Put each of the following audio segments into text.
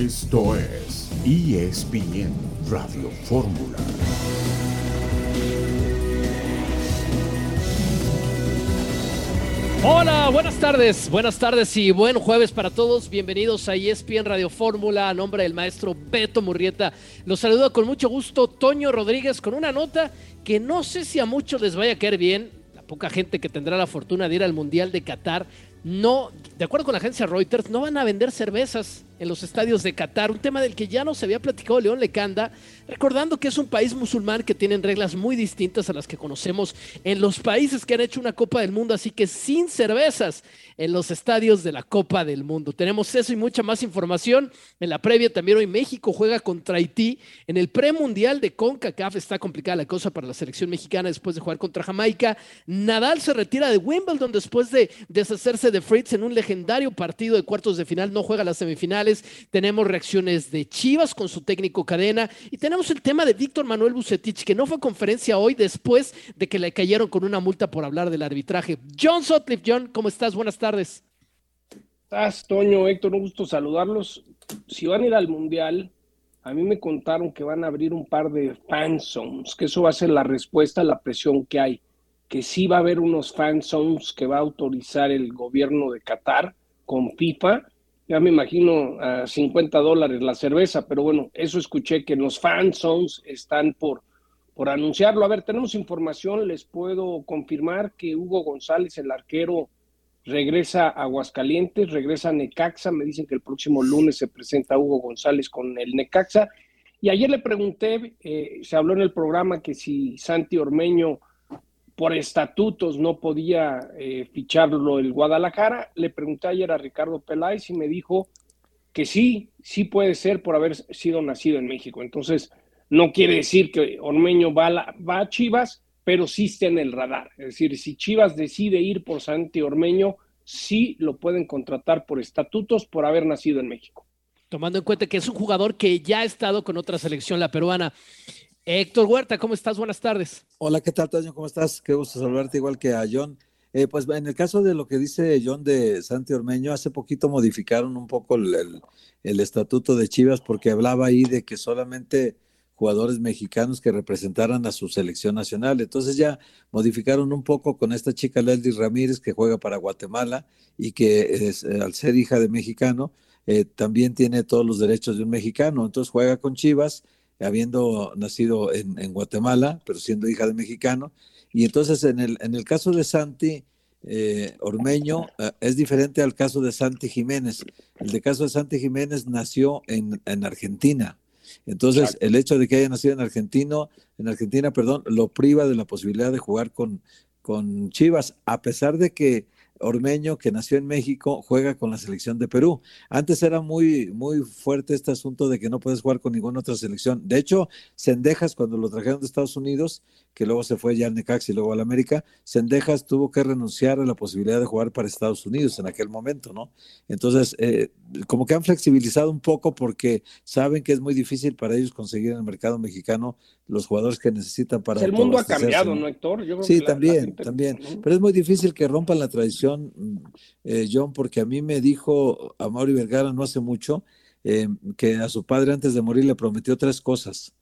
Esto es ESPN Radio Fórmula. Hola, buenas tardes, buenas tardes y buen jueves para todos. Bienvenidos a ESPN Radio Fórmula a nombre del maestro Beto Murrieta. Los saludo con mucho gusto Toño Rodríguez con una nota que no sé si a muchos les vaya a caer bien. La poca gente que tendrá la fortuna de ir al Mundial de Qatar, no, de acuerdo con la agencia Reuters, no van a vender cervezas en los estadios de Qatar, un tema del que ya no se había platicado León Lecanda, recordando que es un país musulmán que tienen reglas muy distintas a las que conocemos en los países que han hecho una Copa del Mundo, así que sin cervezas en los estadios de la Copa del Mundo. Tenemos eso y mucha más información. En la previa también hoy México juega contra Haití. En el premundial de CONCACAF está complicada la cosa para la selección mexicana después de jugar contra Jamaica. Nadal se retira de Wimbledon después de deshacerse de Fritz en un legendario partido de cuartos de final. No juega las semifinales. Tenemos reacciones de Chivas con su técnico cadena y tenemos el tema de Víctor Manuel Bucetich, que no fue conferencia hoy después de que le cayeron con una multa por hablar del arbitraje. John Sotliff, John, ¿cómo estás? Buenas tardes. Estás, Toño, Héctor, un gusto saludarlos. Si van a ir al Mundial, a mí me contaron que van a abrir un par de fan zones, que eso va a ser la respuesta a la presión que hay, que sí va a haber unos fan zones que va a autorizar el gobierno de Qatar con FIFA. Ya me imagino a 50 dólares la cerveza, pero bueno, eso escuché que los fan zones están por, por anunciarlo. A ver, tenemos información, les puedo confirmar que Hugo González, el arquero, regresa a Aguascalientes, regresa a Necaxa, me dicen que el próximo lunes se presenta Hugo González con el Necaxa. Y ayer le pregunté, eh, se habló en el programa que si Santi Ormeño por estatutos no podía eh, ficharlo el Guadalajara, le pregunté ayer a Ricardo Peláez y me dijo que sí, sí puede ser por haber sido nacido en México. Entonces, no quiere decir que Ormeño va va a Chivas, pero sí está en el radar. Es decir, si Chivas decide ir por Santi Ormeño, sí lo pueden contratar por estatutos por haber nacido en México. Tomando en cuenta que es un jugador que ya ha estado con otra selección, la peruana. Héctor Huerta, ¿cómo estás? Buenas tardes. Hola, ¿qué tal, Toño? ¿Cómo estás? Qué gusto saludarte igual que a John. Eh, pues en el caso de lo que dice John de Santi Ormeño, hace poquito modificaron un poco el, estatuto de Chivas porque hablaba ahí de que solamente jugadores mexicanos que representaran a su selección nacional. Entonces ya modificaron un poco con esta chica Leslie Ramírez que juega para Guatemala y que es, eh, al ser hija de mexicano eh, también tiene todos los derechos de un mexicano. Entonces juega con Chivas, habiendo nacido en, Guatemala, pero siendo hija de mexicano. Y entonces en el, en el caso de Santi, eh, Ormeño es diferente al caso de Santi Jiménez. El de caso de Santi Jiménez nació en, en Argentina entonces, el hecho de que haya nacido en Argentino, en Argentina, perdón, lo priva de la posibilidad de jugar con, con Chivas, a pesar de que Ormeño, que nació en México, juega con la selección de Perú. Antes era muy, muy fuerte este asunto de que no puedes jugar con ninguna otra selección. De hecho, Sendejas, cuando lo trajeron de Estados Unidos, que luego se fue ya al Necax y luego al América, Sendejas tuvo que renunciar a la posibilidad de jugar para Estados Unidos en aquel momento, ¿no? Entonces, eh, como que han flexibilizado un poco porque saben que es muy difícil para ellos conseguir en el mercado mexicano los jugadores que necesitan para... el mundo ha cambiado, ¿no, Héctor? sí, también, también. Pero es muy difícil que rompan la tradición, eh, John, porque a mí me dijo a Mauri Vergara no hace mucho eh, que a su padre antes de morir le prometió tres cosas.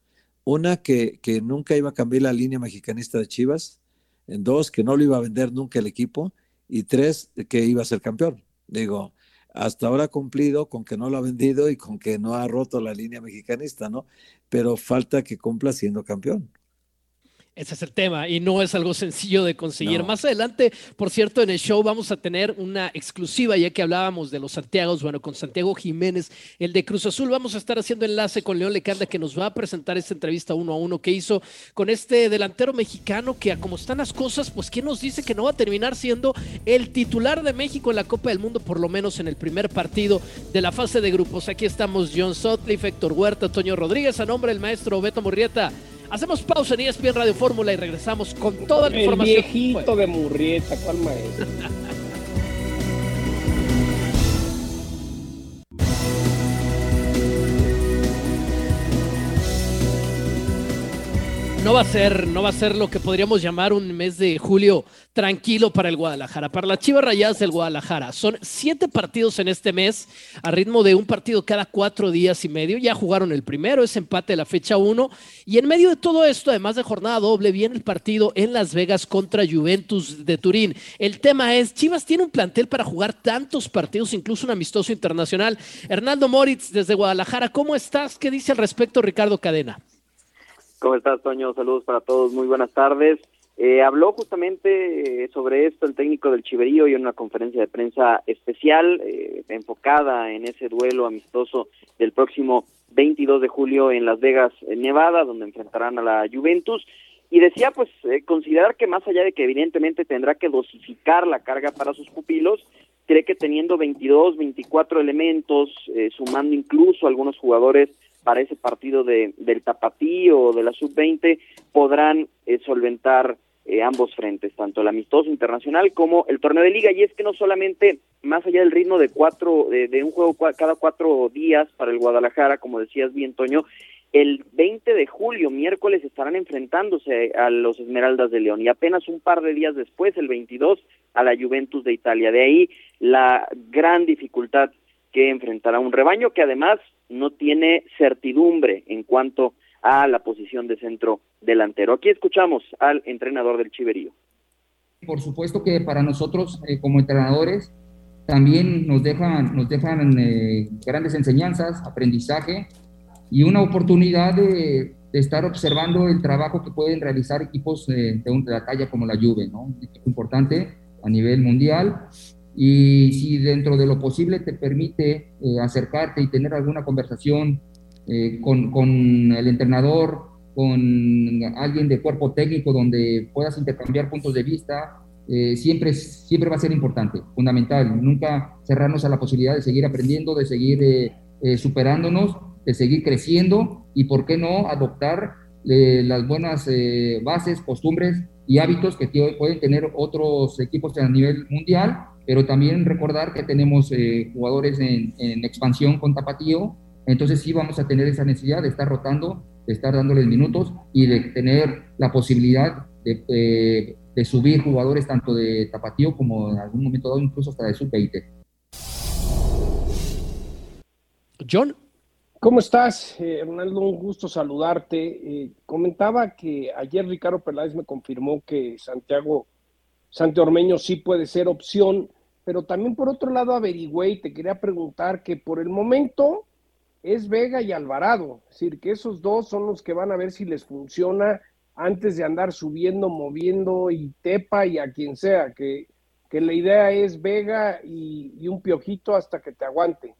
Una, que, que nunca iba a cambiar la línea mexicanista de Chivas. En dos, que no lo iba a vender nunca el equipo. Y tres, que iba a ser campeón. Digo, hasta ahora ha cumplido con que no lo ha vendido y con que no ha roto la línea mexicanista, ¿no? Pero falta que cumpla siendo campeón. Ese es el tema y no es algo sencillo de conseguir. Más adelante, por cierto, en el show vamos a tener una exclusiva, ya que hablábamos de los Santiagos, bueno, con Santiago Jiménez, el de Cruz Azul. Vamos a estar haciendo enlace con León Lecanda, que nos va a presentar esta entrevista uno a uno que hizo con este delantero mexicano, que a como están las cosas, pues ¿quién nos dice que no va a terminar siendo el titular de México en la Copa del Mundo, por lo menos en el primer partido de la fase de grupos? Aquí estamos John Sotliff, Héctor Huerta, Toño Rodríguez, a nombre del maestro Beto Murrieta. Hacemos pausa en ESPN Radio Fórmula y regresamos con toda la información. El viejito de Murrieta, ¿cuál maestro? no va a ser, no va a ser lo que podríamos llamar un mes de julio tranquilo para el Guadalajara. Para las Chivas Rayadas del Guadalajara, son siete partidos en este mes, a ritmo de un partido cada cuatro días y medio. Ya jugaron el primero, es empate de la fecha uno. Y en medio de todo esto, además de jornada doble, viene el partido en Las Vegas contra Juventus de Turín. El tema es, Chivas tiene un plantel para jugar tantos partidos, incluso un amistoso internacional. Hernando Moritz, desde Guadalajara, ¿cómo estás? ¿Qué dice al respecto Ricardo Cadena? ¿Cómo estás, Toño? Saludos para todos, muy buenas tardes. Eh, habló justamente eh, sobre esto el técnico del Chiverío y en una conferencia de prensa especial eh, enfocada en ese duelo amistoso del próximo 22 de julio en Las Vegas, Nevada, donde enfrentarán a la Juventus. Y decía, pues, considerar que más allá de que evidentemente tendrá que dosificar la carga para sus pupilos, cree que teniendo 22, 24 elementos, sumando incluso algunos jugadores para ese partido de, del Tapatío o de la Sub-20 podrán eh, solventar eh, ambos frentes, tanto el amistoso internacional como el torneo de liga. Y es que no solamente, más allá del ritmo de cuatro, de, un juego cada cuatro días para el Guadalajara, como decías bien, Toño, el 20 de julio, miércoles, estarán enfrentándose a los Esmeraldas de León y apenas un par de días después, el 22, a la Juventus de Italia. De ahí la gran dificultad que enfrentará un rebaño que además no tiene certidumbre en cuanto a la posición de centro delantero. Aquí escuchamos al entrenador del Chiverío. Por supuesto que para nosotros eh, como entrenadores también nos dejan, nos dejan eh, grandes enseñanzas, aprendizaje y una oportunidad de, estar observando el trabajo que pueden realizar equipos eh, de, la talla como la Juve, ¿no? un equipo importante a nivel mundial y si dentro de lo posible te permite eh, acercarte y tener alguna conversación eh, con, con, el entrenador, con alguien de cuerpo técnico donde puedas intercambiar puntos de vista, eh, siempre, siempre va a ser importante, fundamental. Nunca cerrarnos a la posibilidad de seguir aprendiendo, de seguir superándonos, de seguir creciendo y, ¿por qué no, adoptar las buenas bases, costumbres y hábitos que pueden tener otros equipos a nivel mundial pero también recordar que tenemos eh, jugadores en, expansión con Tapatío, entonces sí vamos a tener esa necesidad de estar rotando, de estar dándoles minutos y de tener la posibilidad de, de subir jugadores tanto de Tapatío como en algún momento dado incluso hasta de sub-20. John. ¿Cómo estás, eh, Hernando? Un gusto saludarte. Eh, comentaba que ayer Ricardo Peláez me confirmó que Santiago Santi Ormeño sí puede ser opción pero también por otro lado averigüé y te quería preguntar que por el momento es Vega y Alvarado, es decir, que esos dos son los que van a ver si les funciona antes de andar subiendo, moviendo y Tepa y a quien sea, que, que la idea es Vega y, un piojito hasta que te aguante.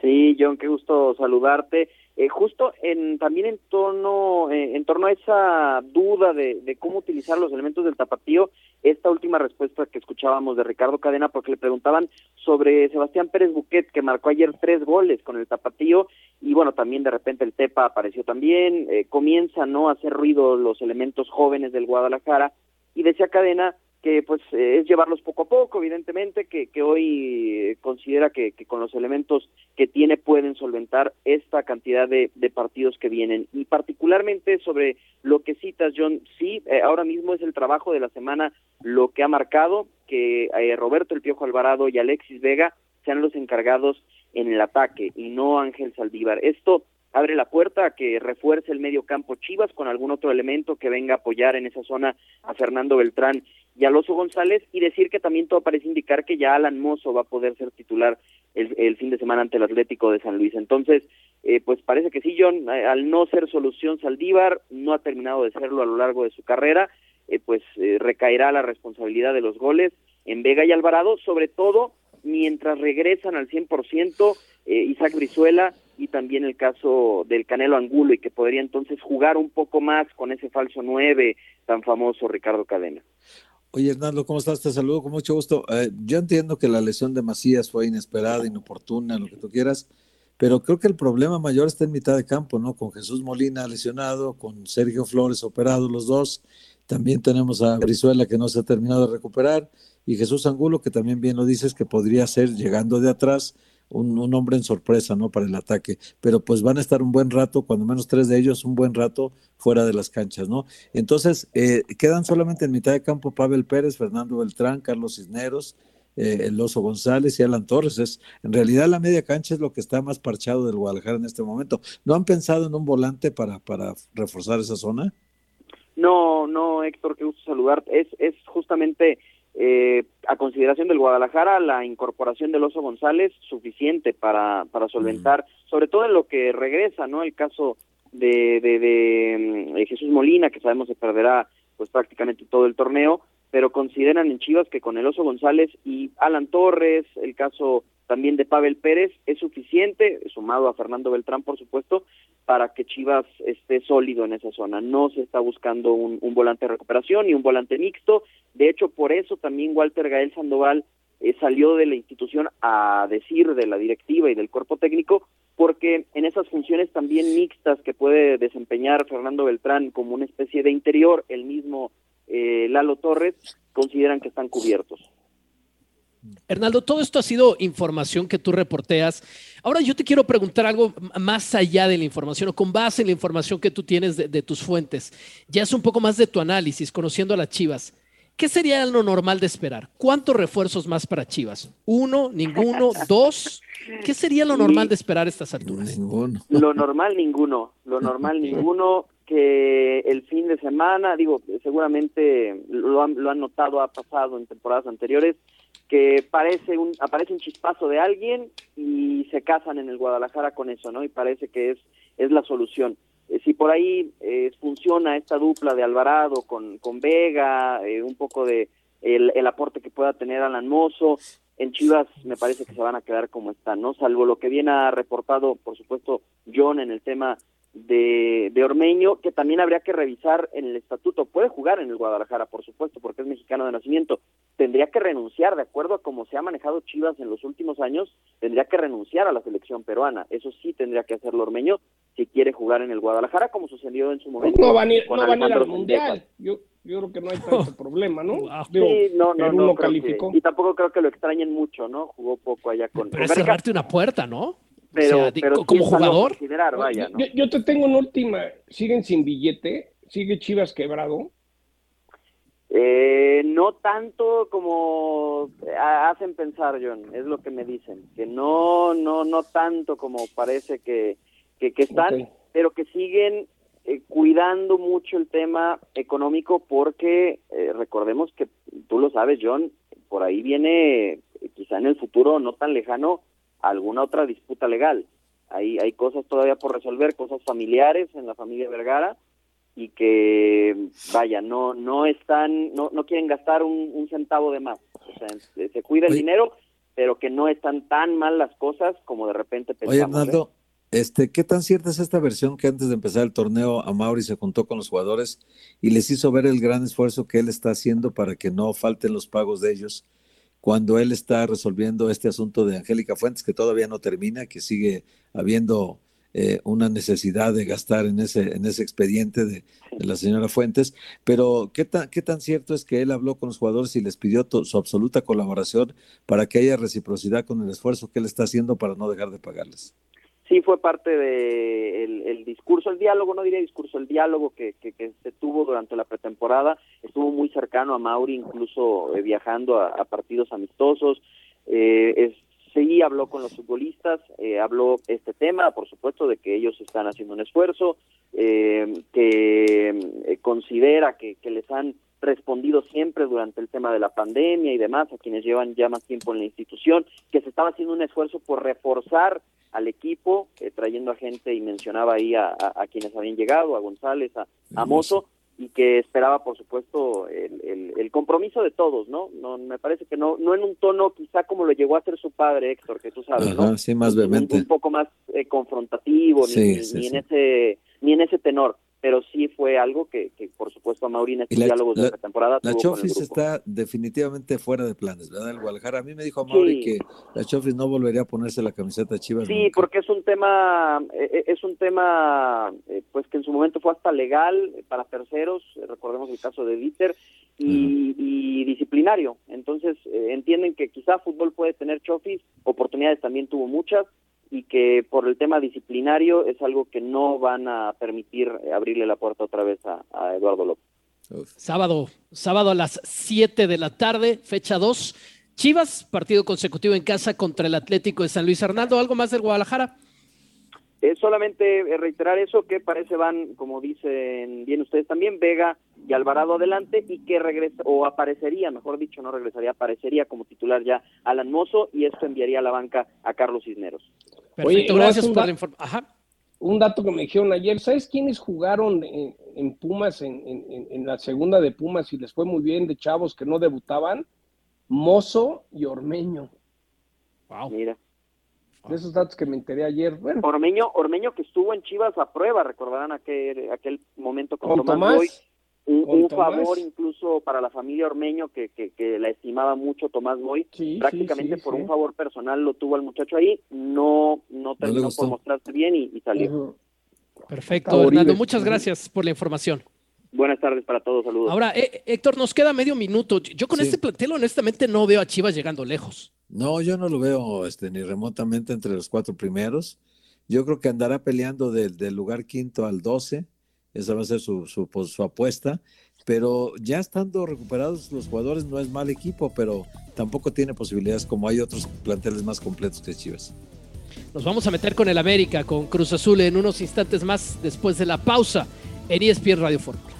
Sí, John, qué gusto saludarte. Eh, justo en, también en torno, eh, en torno a esa duda de, de, cómo utilizar los elementos del tapatío, esta última respuesta que escuchábamos de Ricardo Cadena, porque le preguntaban sobre Sebastián Pérez Buquet, que marcó ayer tres goles con el tapatío, y bueno, también de repente el Tepa apareció también, eh, comienza ¿no? a hacer ruido los elementos jóvenes del Guadalajara, y decía Cadena, que pues eh, es llevarlos poco a poco, evidentemente, que, que hoy eh, considera que, que, con los elementos que tiene pueden solventar esta cantidad de, de, partidos que vienen. Y particularmente sobre lo que citas, John, sí, eh, ahora mismo es el trabajo de la semana lo que ha marcado que Roberto El Piojo Alvarado y Alexis Vega sean los encargados en el ataque y no Ángel Saldívar. Esto abre la puerta a que refuerce el medio campo Chivas con algún otro elemento que venga a apoyar en esa zona a Fernando Beltrán y a Loso González y decir que también todo parece indicar que ya Alan Mozo va a poder ser titular el, fin de semana ante el Atlético de San Luis. Entonces, eh, pues parece que sí, John, eh, al no ser solución Saldívar, no ha terminado de serlo a lo largo de su carrera, eh, pues recaerá la responsabilidad de los goles en Vega y Alvarado, sobre todo mientras regresan al 100% Isaac Brizuela y también el caso del Canelo Angulo y que podría entonces jugar un poco más con ese falso 9 tan famoso Ricardo Cadena. Oye, Hernando, ¿cómo estás? Te saludo con mucho gusto. Eh, yo entiendo que la lesión de Macías fue inesperada, inoportuna, lo que tú quieras, pero creo que el problema mayor está en mitad de campo, ¿no? Con Jesús Molina lesionado, con Sergio Flores operado los dos. También tenemos a Brizuela que no se ha terminado de recuperar y Jesús Angulo, que también bien lo dices, que podría ser llegando de atrás un, hombre en sorpresa, ¿no? Para el ataque. Pero pues van a estar un buen rato, cuando menos tres de ellos, un buen rato fuera de las canchas, ¿no? Entonces, eh, quedan solamente en mitad de campo Pavel Pérez, Fernando Beltrán, Carlos Cisneros, eh, el González y Alan Torres. Es, en realidad la media cancha es lo que está más parchado del Guadalajara en este momento. ¿No han pensado en un volante para, para reforzar esa zona? No, no, Héctor, qué gusto saludarte. Es, es justamente eh, a consideración del Guadalajara la incorporación del Oso González suficiente para, para solventar, sobre todo en lo que regresa, ¿no? El caso de, de, de, mm, Jesús Molina, que sabemos se perderá pues prácticamente todo el torneo, pero consideran en Chivas que con el Oso González y Alan Torres, el caso también de Pavel Pérez, es suficiente, sumado a Fernando Beltrán, por supuesto, para que Chivas esté sólido en esa zona. No se está buscando un, volante de recuperación y un volante mixto. De hecho, por eso también Walter Gael Sandoval eh, salió de la institución a decir de la directiva y del cuerpo técnico, porque en esas funciones también mixtas que puede desempeñar Fernando Beltrán como una especie de interior, el mismo eh, Lalo Torres, consideran que están cubiertos. Hernaldo, todo esto ha sido información que tú reporteas. Ahora yo te quiero preguntar algo más allá de la información o con base en la información que tú tienes de, tus fuentes. Ya es un poco más de tu análisis, conociendo a las Chivas. ¿Qué sería lo normal de esperar? ¿Cuántos refuerzos más para Chivas? ¿Uno? ¿Ninguno? ¿Dos? ¿Qué sería lo normal de esperar a estas alturas? Ninguno. Lo normal, ninguno. Lo normal, ninguno. Que el fin de semana, digo, seguramente lo han, lo han notado, ha pasado en temporadas anteriores, que parece un, aparece un chispazo de alguien y se casan en el Guadalajara con eso, ¿no? Y parece que es, es la solución. Eh, si por ahí eh, funciona esta dupla de Alvarado con, con Vega, eh, un poco de el, el, aporte que pueda tener Alan Mozo, en Chivas me parece que se van a quedar como están, ¿no? Salvo lo que viene ha reportado, por supuesto, John en el tema de, de Ormeño, que también habría que revisar en el estatuto. Puede jugar en el Guadalajara, por supuesto, porque es mexicano de nacimiento. Tendría que renunciar, de acuerdo a cómo se ha manejado Chivas en los últimos años, tendría que renunciar a la selección peruana. Eso sí tendría que hacerlo Ormeño si quiere jugar en el Guadalajara, como sucedió en su momento. No van a ir, no van a ir al Mundial. Yo, yo creo que no hay tanto problema, ¿no? sí, no, no, no. calificó. y tampoco creo que lo extrañen mucho, ¿no? Jugó poco allá con... Pero es cerrarte una puerta, ¿no? Pero, como jugador. yo, te tengo una última. ¿Siguen sin billete? ¿Sigue Chivas quebrado? Eh, no tanto como hacen pensar, John, es lo que me dicen, que no, no, no tanto como parece que, que, están, pero que siguen eh, cuidando mucho el tema económico porque eh, recordemos que tú lo sabes, John, por ahí viene quizá en el futuro no tan lejano alguna otra disputa legal. Hay, hay cosas todavía por resolver, cosas familiares en la familia Vergara y que, vaya, no no están, no, no quieren gastar un, centavo de más. O sea, se, cuida el dinero, pero que no están tan mal las cosas como de repente pensamos. Oye, Arnaldo, ¿eh? este, ¿qué tan cierta es esta versión que antes de empezar el torneo a Mauri se juntó con los jugadores y les hizo ver el gran esfuerzo que él está haciendo para que no falten los pagos de ellos? Cuando él está resolviendo este asunto de Angélica Fuentes, que todavía no termina, que sigue habiendo eh, una necesidad de gastar en ese, en ese expediente de, la señora Fuentes, pero ¿qué tan, ¿qué tan cierto es que él habló con los jugadores y les pidió su absoluta colaboración para que haya reciprocidad con el esfuerzo que él está haciendo para no dejar de pagarles? Sí fue parte del de el, discurso, el diálogo, no diría discurso, el diálogo que, que, se tuvo durante la pretemporada, estuvo muy cercano a Mauri, incluso eh, viajando a, partidos amistosos, eh, sí habló con los futbolistas, eh, habló este tema, por supuesto, de que ellos están haciendo un esfuerzo, eh, que considera que, que les han respondido siempre durante el tema de la pandemia y demás, a quienes llevan ya más tiempo en la institución, que se estaba haciendo un esfuerzo por reforzar al equipo, eh, trayendo a gente y mencionaba ahí a, quienes habían llegado, a González, a, a Mozo, y que esperaba, por supuesto, el, el, compromiso de todos, ¿no? ¿no? Me parece que no no en un tono quizá como lo llegó a hacer su padre, Héctor, que tú sabes, ¿no? Sí, más vehemente. Un, poco más eh, confrontativo, ni, ni en ese ni en ese tenor pero sí fue algo que, que por supuesto a Mauri en estos diálogos de la temporada. La Chofis está definitivamente fuera de planes, ¿verdad? El Guadalajara. A mí me dijo Mauri que la Chofis no volvería a ponerse la camiseta Chivas. Sí, porque es un tema, eh, eh, es un tema, eh, pues que en su momento fue hasta legal para terceros. Recordemos el caso de Dieter. y, disciplinario. Entonces eh, entienden que quizá fútbol puede tener chofis, oportunidades también tuvo muchas y que por el tema disciplinario es algo que no van a permitir abrirle la puerta otra vez a, a Eduardo López. Sábado, sábado a las 7 de la tarde, fecha 2. Chivas, partido consecutivo en casa contra el Atlético de San Luis. Hernando, ¿algo más del Guadalajara? Es solamente reiterar eso, que parece van, como dicen bien ustedes también, Vega y Alvarado adelante y que regresa, o aparecería, mejor dicho, no regresaría, aparecería como titular ya Alan Mozo y esto enviaría a la banca a Carlos Cisneros. Perfecto, gracias por la información. Un dato que me dijeron ayer, ¿sabes quiénes jugaron en, Pumas, en, en, la segunda de Pumas y les fue muy bien de chavos que no debutaban? Mozo y Ormeño. Wow. Mira. De esos datos que me enteré ayer. Bueno. Ormeño, Ormeño que estuvo en Chivas a prueba, recordarán aquel, aquel momento con, Tomás, Un, favor incluso para la familia Ormeño que, que, la estimaba mucho Tomás Boy. Prácticamente por un favor personal lo tuvo el muchacho ahí. No, no terminó por mostrarse bien y, salió. Perfecto, Hernando. Muchas gracias por la información. Buenas tardes para todos, saludos. Ahora, eh, Héctor, nos queda medio minuto. Yo con este plantel honestamente no veo a Chivas llegando lejos. No, yo no lo veo este, ni remotamente entre los cuatro primeros. Yo creo que andará peleando del, lugar quinto al doce. Esa va a ser su, pues, su, apuesta. Pero ya estando recuperados los jugadores no es mal equipo, pero tampoco tiene posibilidades como hay otros planteles más completos que Chivas. Nos vamos a meter con el América, con Cruz Azul en unos instantes más después de la pausa en ESPN Radio Fórmula.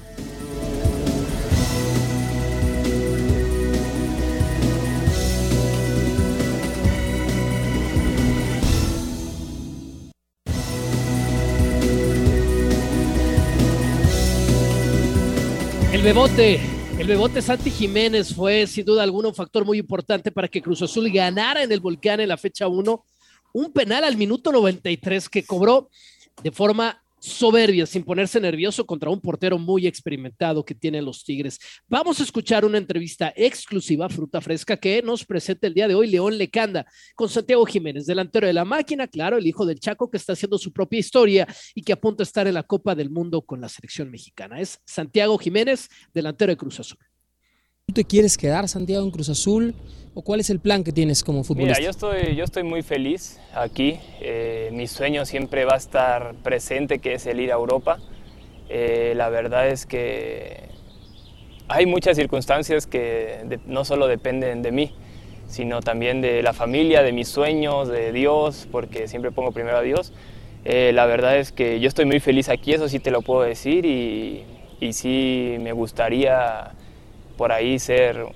El Bebote, el Bebote Santi Jiménez fue sin duda alguna un factor muy importante para que Cruz Azul ganara en el Volcán en la fecha 1. Un penal al minuto 93 que cobró de forma soberbia, sin ponerse nervioso contra un portero muy experimentado que tienen los Tigres. Vamos a escuchar una entrevista exclusiva, fruta fresca, que nos presenta el día de hoy León Lecanda con Santiago Jiménez, delantero de la máquina, claro, el hijo del Chaco que está haciendo su propia historia y que apunta a estar en la Copa del Mundo con la selección mexicana. Es Santiago Jiménez, delantero de Cruz Azul. ¿Tú te quieres quedar, Santiago, en Cruz Azul? ¿O cuál es el plan que tienes como futbolista? Mira, yo estoy, yo estoy muy feliz aquí. Eh, mi sueño siempre va a estar presente, que es el ir a Europa. Eh, la verdad es que hay muchas circunstancias que no solo dependen de mí, sino también de la familia, de mis sueños, de Dios, porque siempre pongo primero a Dios. Eh, la verdad es que yo estoy muy feliz aquí, eso sí te lo puedo decir, y, y sí me gustaría por ahí ser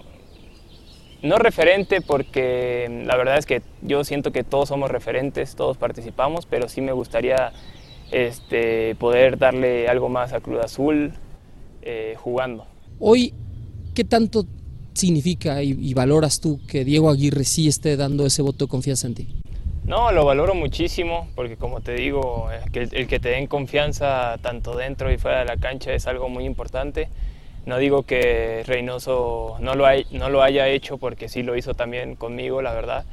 no referente porque la verdad es que yo siento que todos somos referentes, todos participamos, pero sí me gustaría este, poder darle algo más a Cruz Azul eh, jugando. Hoy, ¿qué tanto significa y, valoras tú que Diego Aguirre sí esté dando ese voto de confianza en ti? No, lo valoro muchísimo porque como te digo, eh, que el que te den confianza tanto dentro y fuera de la cancha es algo muy importante. No digo que Reynoso no lo, no lo haya hecho porque sí lo hizo también conmigo, la verdad,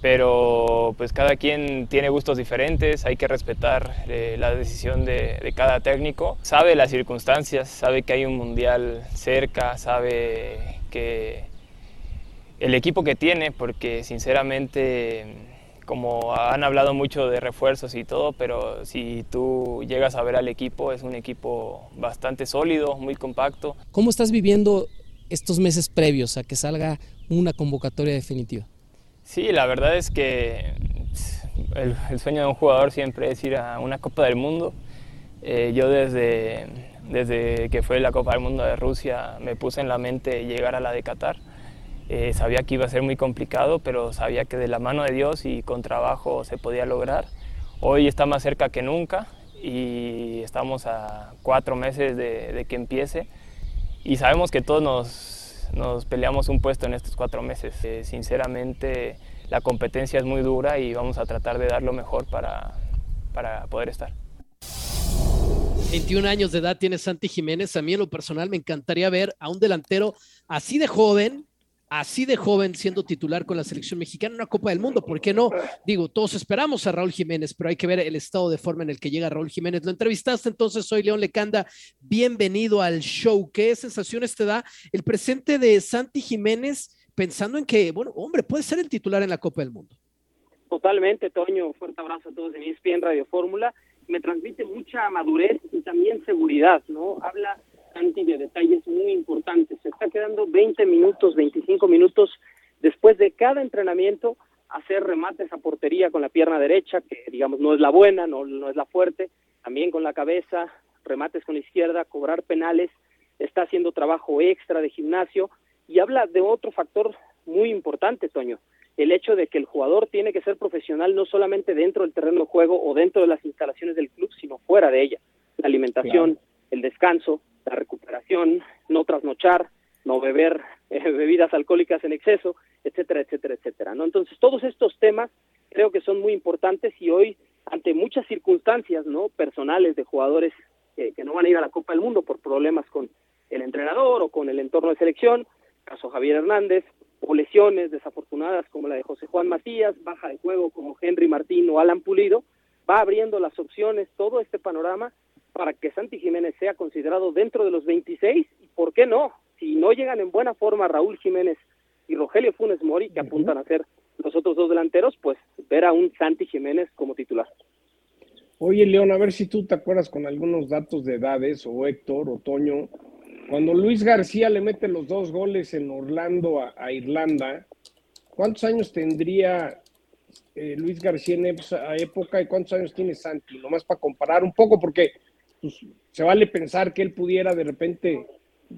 pero pues cada quien tiene gustos diferentes, hay que respetar eh, la decisión de, cada técnico. Sabe las circunstancias, sabe que hay un mundial cerca, sabe que el equipo que tiene, porque sinceramente como han hablado mucho de refuerzos y todo, pero si tú llegas a ver al equipo, es un equipo bastante sólido, muy compacto. ¿Cómo estás viviendo estos meses previos a que salga una convocatoria definitiva? Sí, la verdad es que el, sueño de un jugador siempre es ir a una Copa del Mundo. Eh, yo desde, desde que fue la Copa del Mundo de Rusia me puse en la mente llegar a la de Qatar eh, sabía que iba a ser muy complicado, pero sabía que de la mano de Dios y con trabajo se podía lograr. Hoy está más cerca que nunca y estamos a cuatro meses de, que empiece y sabemos que todos nos, peleamos un puesto en estos cuatro meses. Eh, sinceramente la competencia es muy dura y vamos a tratar de dar lo mejor para, para poder estar. 21 años de edad tiene Santi Jiménez. A mí en lo personal me encantaría ver a un delantero así de joven, así de joven siendo titular con la selección mexicana en una Copa del Mundo. ¿Por qué no? Digo, todos esperamos a Raúl Jiménez, pero hay que ver el estado de forma en el que llega Raúl Jiménez. Lo entrevistaste entonces, soy León Lecanda. Bienvenido al show. ¿Qué sensaciones te da el presente de Santi Jiménez pensando en que, bueno, hombre, puede ser el titular en la Copa del Mundo? Totalmente, Toño. Fuerte abrazo a todos en ESPN Radio Fórmula. Me transmite mucha madurez y también seguridad, ¿no? Habla Santi de detalles muy importantes. Se está quedando 20 minutos, 25 minutos después de cada entrenamiento hacer remates a portería con la pierna derecha, que digamos no es la buena, no, no es la fuerte, también con la cabeza, remates con la izquierda, cobrar penales, está haciendo trabajo extra de gimnasio y habla de otro factor muy importante, Toño, el hecho de que el jugador tiene que ser profesional no solamente dentro del terreno de juego o dentro de las instalaciones del club, sino fuera de ella. La alimentación, el descanso, la recuperación, no trasnochar, no beber eh, bebidas alcohólicas en exceso, etcétera, etcétera, etcétera. ¿no? Entonces, todos estos temas creo que son muy importantes y hoy, ante muchas circunstancias no personales de jugadores que no van a ir a la Copa del Mundo por problemas con el entrenador o con el entorno de selección, caso Javier Hernández, o lesiones desafortunadas como la de José Juan Macías, baja de juego como Henry Martín o Alan Pulido, va abriendo las opciones, todo este panorama para que Santi Jiménez sea considerado dentro de los 26 y por qué no, si no llegan en buena forma Raúl Jiménez y Rogelio Funes Mori, que apuntan a ser los otros dos delanteros, pues ver a un Santi Jiménez como titular. Oye, León, a ver si tú te acuerdas con algunos datos de edades, o Héctor, o Toño, cuando Luis García le mete los dos goles en Orlando a, Irlanda, ¿cuántos años tendría eh, Luis García en esa época y cuántos años tiene Santi? Nomás para comparar un poco, porque pues, se vale pensar que él pudiera de repente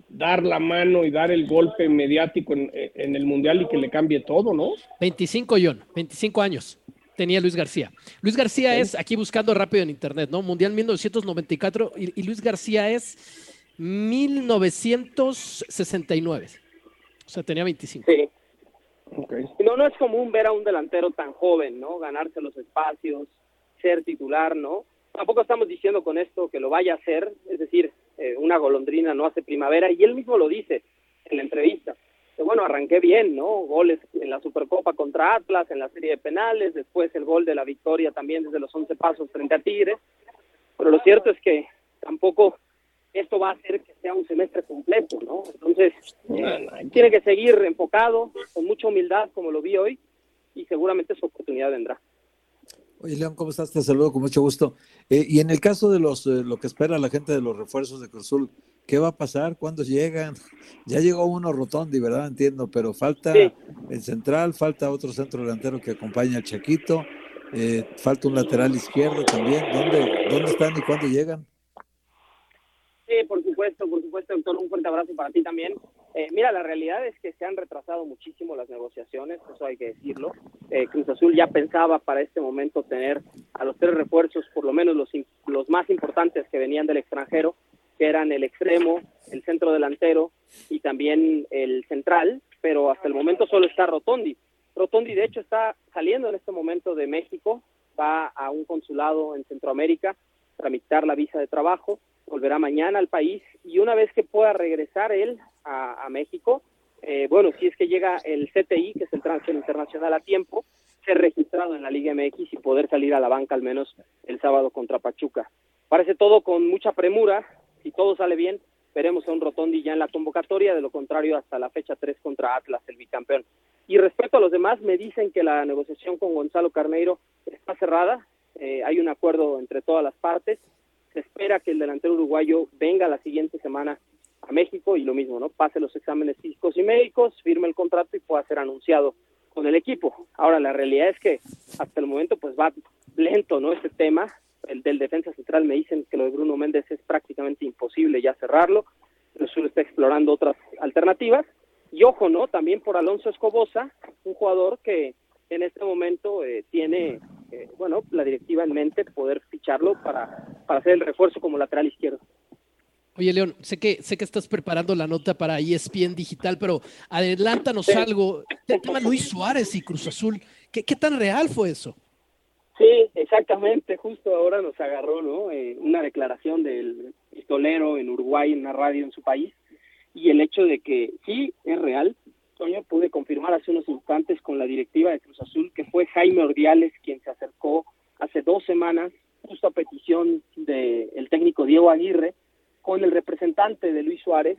dar la mano y dar el golpe mediático en, el Mundial y que le cambie todo, ¿no? 25, John, 25 años tenía Luis García. Luis García es, aquí buscando rápido en internet, ¿no? Mundial 1994 y, y Luis García es 1969. O sea, tenía 25. Sí. No, no es común ver a un delantero tan joven, ¿no? Ganarse los espacios, ser titular, ¿no? Tampoco estamos diciendo con esto que lo vaya a hacer, es decir, eh, una golondrina no hace primavera, y él mismo lo dice en la entrevista. Que, bueno, arranqué bien, ¿no? Goles en la Supercopa contra Atlas, en la serie de penales, después el gol de la victoria también desde los 11 pasos frente a Tigres, pero lo cierto es que tampoco esto va a hacer que sea un semestre completo, ¿no? Entonces, tiene que seguir enfocado, con mucha humildad, como lo vi hoy, y seguramente su oportunidad vendrá. Oye, León, ¿cómo estás? Te saludo con mucho gusto. Eh, y en el caso de los eh, lo que espera la gente de los refuerzos de Cruzul, ¿qué va a pasar? ¿Cuándo llegan? Ya llegó uno Rotondi, ¿verdad? Entiendo, pero falta el central, falta otro centro delantero que acompaña al Chaquito, eh, falta un lateral izquierdo también. ¿Dónde, ¿Dónde están y cuándo llegan? Sí, por supuesto, por supuesto, doctor. Un fuerte abrazo para ti también. Eh, mira, la realidad es que se han retrasado muchísimo las negociaciones, eso hay que decirlo. Eh, Cruz Azul ya pensaba para este momento tener a los tres refuerzos, por lo menos los, los más importantes que venían del extranjero, que eran el extremo, el centro delantero y también el central, pero hasta el momento solo está Rotondi. Rotondi, de hecho, está saliendo en este momento de México, va a un consulado en Centroamérica, tramitar la visa de trabajo volverá mañana al país y una vez que pueda regresar él a, México, eh, bueno, si es que llega el CTI, que es el Tránsito Internacional a tiempo, ser registrado en la Liga MX y poder salir a la banca al menos el sábado contra Pachuca. Parece todo con mucha premura, si todo sale bien, veremos a un Rotondi ya en la convocatoria, de lo contrario hasta la fecha 3 contra Atlas, el bicampeón. Y respecto a los demás, me dicen que la negociación con Gonzalo Carneiro está cerrada, eh, hay un acuerdo entre todas las partes, se espera que el delantero uruguayo venga la siguiente semana a México y lo mismo, ¿no? Pase los exámenes físicos y médicos, firme el contrato y pueda ser anunciado con el equipo. Ahora, la realidad es que hasta el momento pues va lento, ¿no? Este tema, el del defensa central me dicen que lo de Bruno Méndez es prácticamente imposible ya cerrarlo, pero Sur está explorando otras alternativas. Y ojo, ¿no? También por Alonso Escobosa, un jugador que en este momento eh, tiene eh, bueno, la directiva en mente poder ficharlo para, para hacer el refuerzo como lateral izquierdo. Oye, León, sé que, sé que estás preparando la nota para ESPN Digital, pero adelántanos algo. El tema Luis Suárez y Cruz Azul, ¿qué, ¿qué, tan real fue eso? Sí, exactamente. Justo ahora nos agarró ¿no? Eh, una declaración del pistolero en Uruguay, en una radio en su país, y el hecho de que sí, es real. Toño, pude confirmar hace unos instantes con la directiva de Cruz Azul que fue Jaime Ordiales quien se acercó hace dos semanas, justo a petición del técnico Diego Aguirre, con el representante de Luis Suárez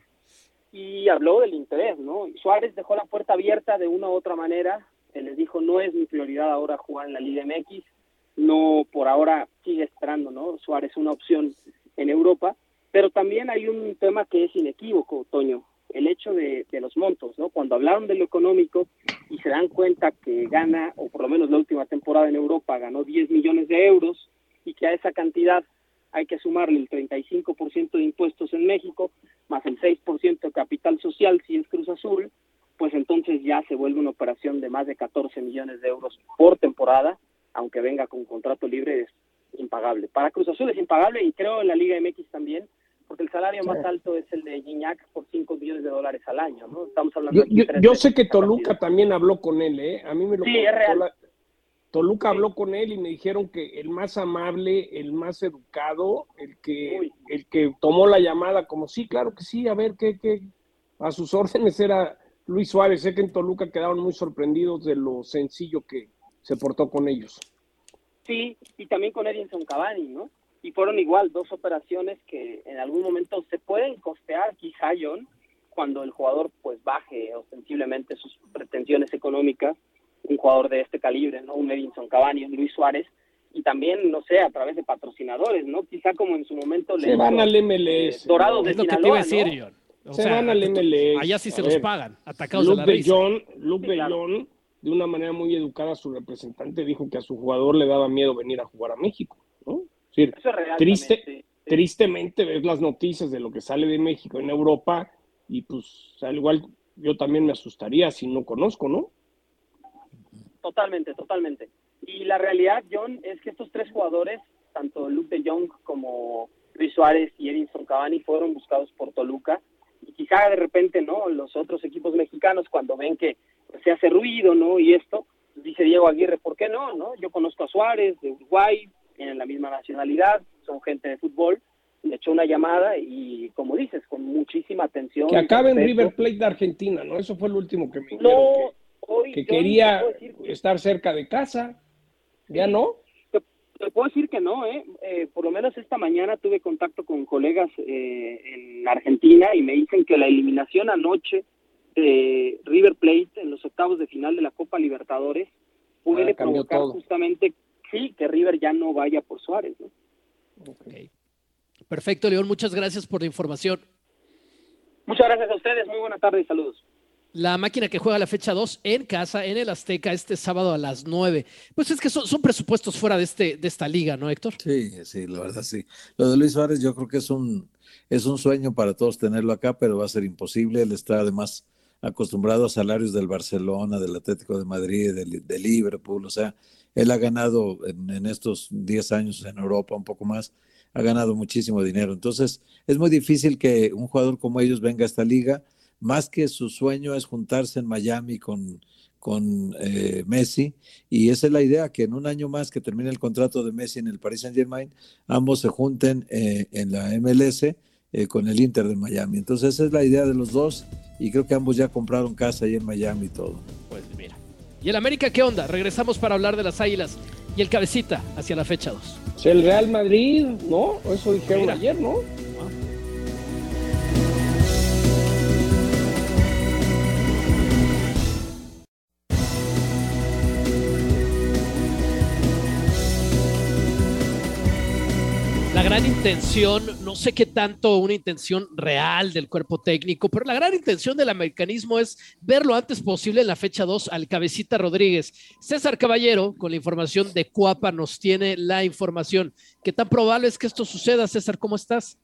y habló del interés, ¿no? Suárez dejó la puerta abierta de una u otra manera, él les dijo, no es mi prioridad ahora jugar en la Liga MX, no por ahora sigue esperando, ¿no? Suárez una opción en Europa, pero también hay un tema que es inequívoco, Toño, el hecho de, de, los montos, ¿no? Cuando hablaron de lo económico y se dan cuenta que gana, o por lo menos la última temporada en Europa ganó 10 millones de euros y que a esa cantidad hay que sumarle el 35% de impuestos en México, más el 6% de capital social si es Cruz Azul, pues entonces ya se vuelve una operación de más de 14 millones de euros por temporada, aunque venga con contrato libre es impagable. Para Cruz Azul es impagable y creo en la Liga MX también, porque el salario más alto es el de Gignac por 5 millones de dólares al año, ¿no? Estamos hablando yo, yo, yo sé que Toluca también habló con él, ¿eh? A mí me lo Sí, es real. la, Toluca habló con él y me dijeron que el más amable, el más educado, el que, el que tomó la llamada como sí, claro que sí, a ver qué, qué, a sus órdenes era Luis Suárez. Sé que en Toluca quedaron muy sorprendidos de lo sencillo que se portó con ellos. Sí, y también con Edinson Cavani, ¿no? Y fueron igual dos operaciones que en algún momento se pueden costear, quizá, John, cuando el jugador pues baje ostensiblemente sus pretensiones económicas, un jugador de este calibre, ¿no? Un Edinson Cavani, un Luis Suárez, y también, no sé, a través de patrocinadores, ¿no? Quizá como en su momento le Se van al eh, MLS. Dorados de Es lo que te iba a decir, ¿no? John. O Se sea, van al MLS. Allá sí se A los ver, pagan, atacados de Luke la. Jong, Luke Sí, de claro. Jong, de una manera muy educada, su representante dijo que a su jugador le daba miedo venir a jugar a México, ¿no? Es decir, Eso es real Triste- también, sí, sí. tristemente ves las noticias de lo que sale de México en Europa y pues al igual yo también me asustaría si no conozco, ¿no? Totalmente, totalmente. Y la realidad, John, es que estos tres jugadores, tanto Luke de Jong como Luis Suárez y Edinson Cavani, fueron buscados por Toluca. Y quizá de repente, ¿no? Los otros equipos mexicanos, cuando ven que pues, se hace ruido, ¿no? Y esto, pues, dice Diego Aguirre, ¿por qué no? ¿No? Yo conozco a Suárez de Uruguay, tienen la misma nacionalidad, son gente de fútbol. Le echó una llamada y, como dices, con muchísima atención. Que acabe en. River Plate de Argentina, ¿no? Eso fue lo último que me No, hoy que, quería decir- estar cerca de casa. ¿Ya no? Te, te puedo decir que no, ¿eh? Eh, Por lo menos esta mañana tuve contacto con colegas eh, en Argentina y me dicen que la eliminación anoche de River Plate en los octavos de final de la Copa Libertadores puede Ah, provocar todo. justamente, sí, que River ya no vaya por Suárez, ¿no? Perfecto, León, muchas gracias por la información. Muchas gracias a ustedes, muy buena tarde y saludos. La máquina que juega la fecha 2 en casa, en el Azteca, este sábado a las 9. Pues es que son, presupuestos fuera de, este, de esta liga, ¿no, Héctor? Sí, sí, la verdad sí. Lo de Luis Suárez yo creo que es un, es un sueño para todos tenerlo acá, pero va a ser imposible. Él está además acostumbrado a salarios del Barcelona, del Atlético de Madrid, del, del Liverpool. O sea, él ha ganado en, en estos 10 años en Europa, un poco más, ha ganado muchísimo dinero. Entonces, es muy difícil que un jugador como ellos venga a esta liga, más que su sueño es juntarse en Miami con, con eh, Messi, y esa es la idea, que en un año más que termine el contrato de Messi en el Paris Saint Germain, ambos se junten eh, en la MLS eh, con el Inter de Miami. Entonces esa es la idea de los dos, y creo que ambos ya compraron casa ahí en Miami y todo. Pues mira. ¿Y el América qué onda? Regresamos para hablar de las Águilas y el cabecita hacia la fecha 2. Pues el Real Madrid, ¿no? Eso dijeron Mira. ayer, ¿no? La gran intención, no sé qué tanto una intención real del cuerpo técnico, pero la gran intención del americanismo es ver lo antes posible en la fecha 2 al cabecita Rodríguez. César Caballero, con la información de Cuapa, nos tiene la información. ¿Qué tan probable es que esto suceda? César, ¿cómo estás?